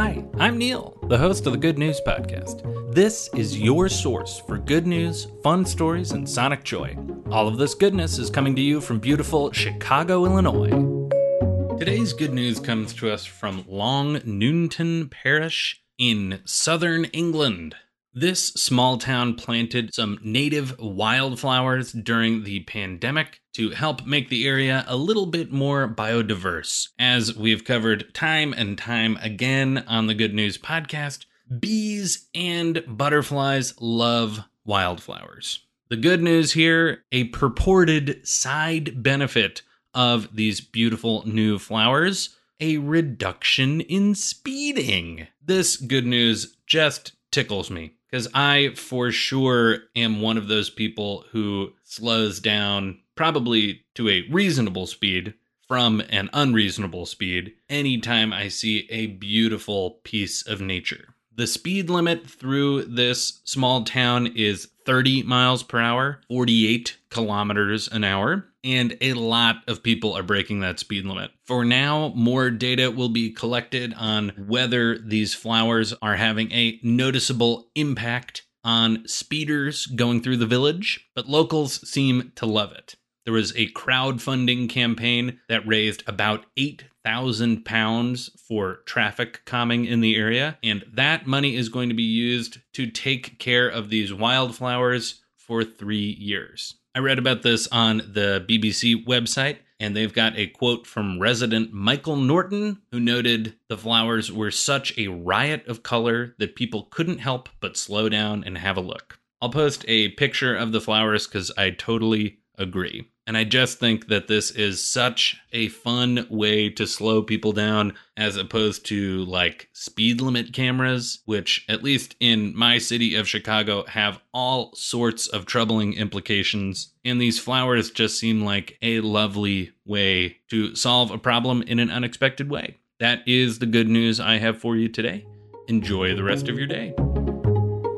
Hi, I'm Neil, the host of the Good News Podcast. This is your source for good news, fun stories, and sonic joy. All of this goodness is coming to you from beautiful Chicago, Illinois. Today's good news comes to us from Long Newington Parish in southern England. This small town planted some native wildflowers during the pandemic to help make the area a little bit more biodiverse. As we've covered time and time again on the Good News podcast, bees and butterflies love wildflowers. The good news here a purported side benefit of these beautiful new flowers a reduction in speeding. This good news just tickles me because I, for sure, am one of those people who slows down probably to a reasonable speed from an unreasonable speed anytime I see a beautiful piece of nature. The speed limit through this small town is 30 miles per hour, 48 kilometers an hour and a lot of people are breaking that speed limit. For now, more data will be collected on whether these flowers are having a noticeable impact on speeders going through the village, but locals seem to love it. There was a crowdfunding campaign that raised about 8,000 pounds for traffic calming in the area, and that money is going to be used to take care of these wildflowers for three years. I read about this on the BBC website, and they've got a quote from resident Michael Norton, who noted the flowers were such a riot of color that people couldn't help but slow down and have a look. I'll post a picture of the flowers because I totally agree. And I just think that this is such a fun way to slow people down as opposed to like speed limit cameras, which, at least in my city of Chicago, have all sorts of troubling implications. And these flowers just seem like a lovely way to solve a problem in an unexpected way. That is the good news I have for you today. Enjoy the rest of your day.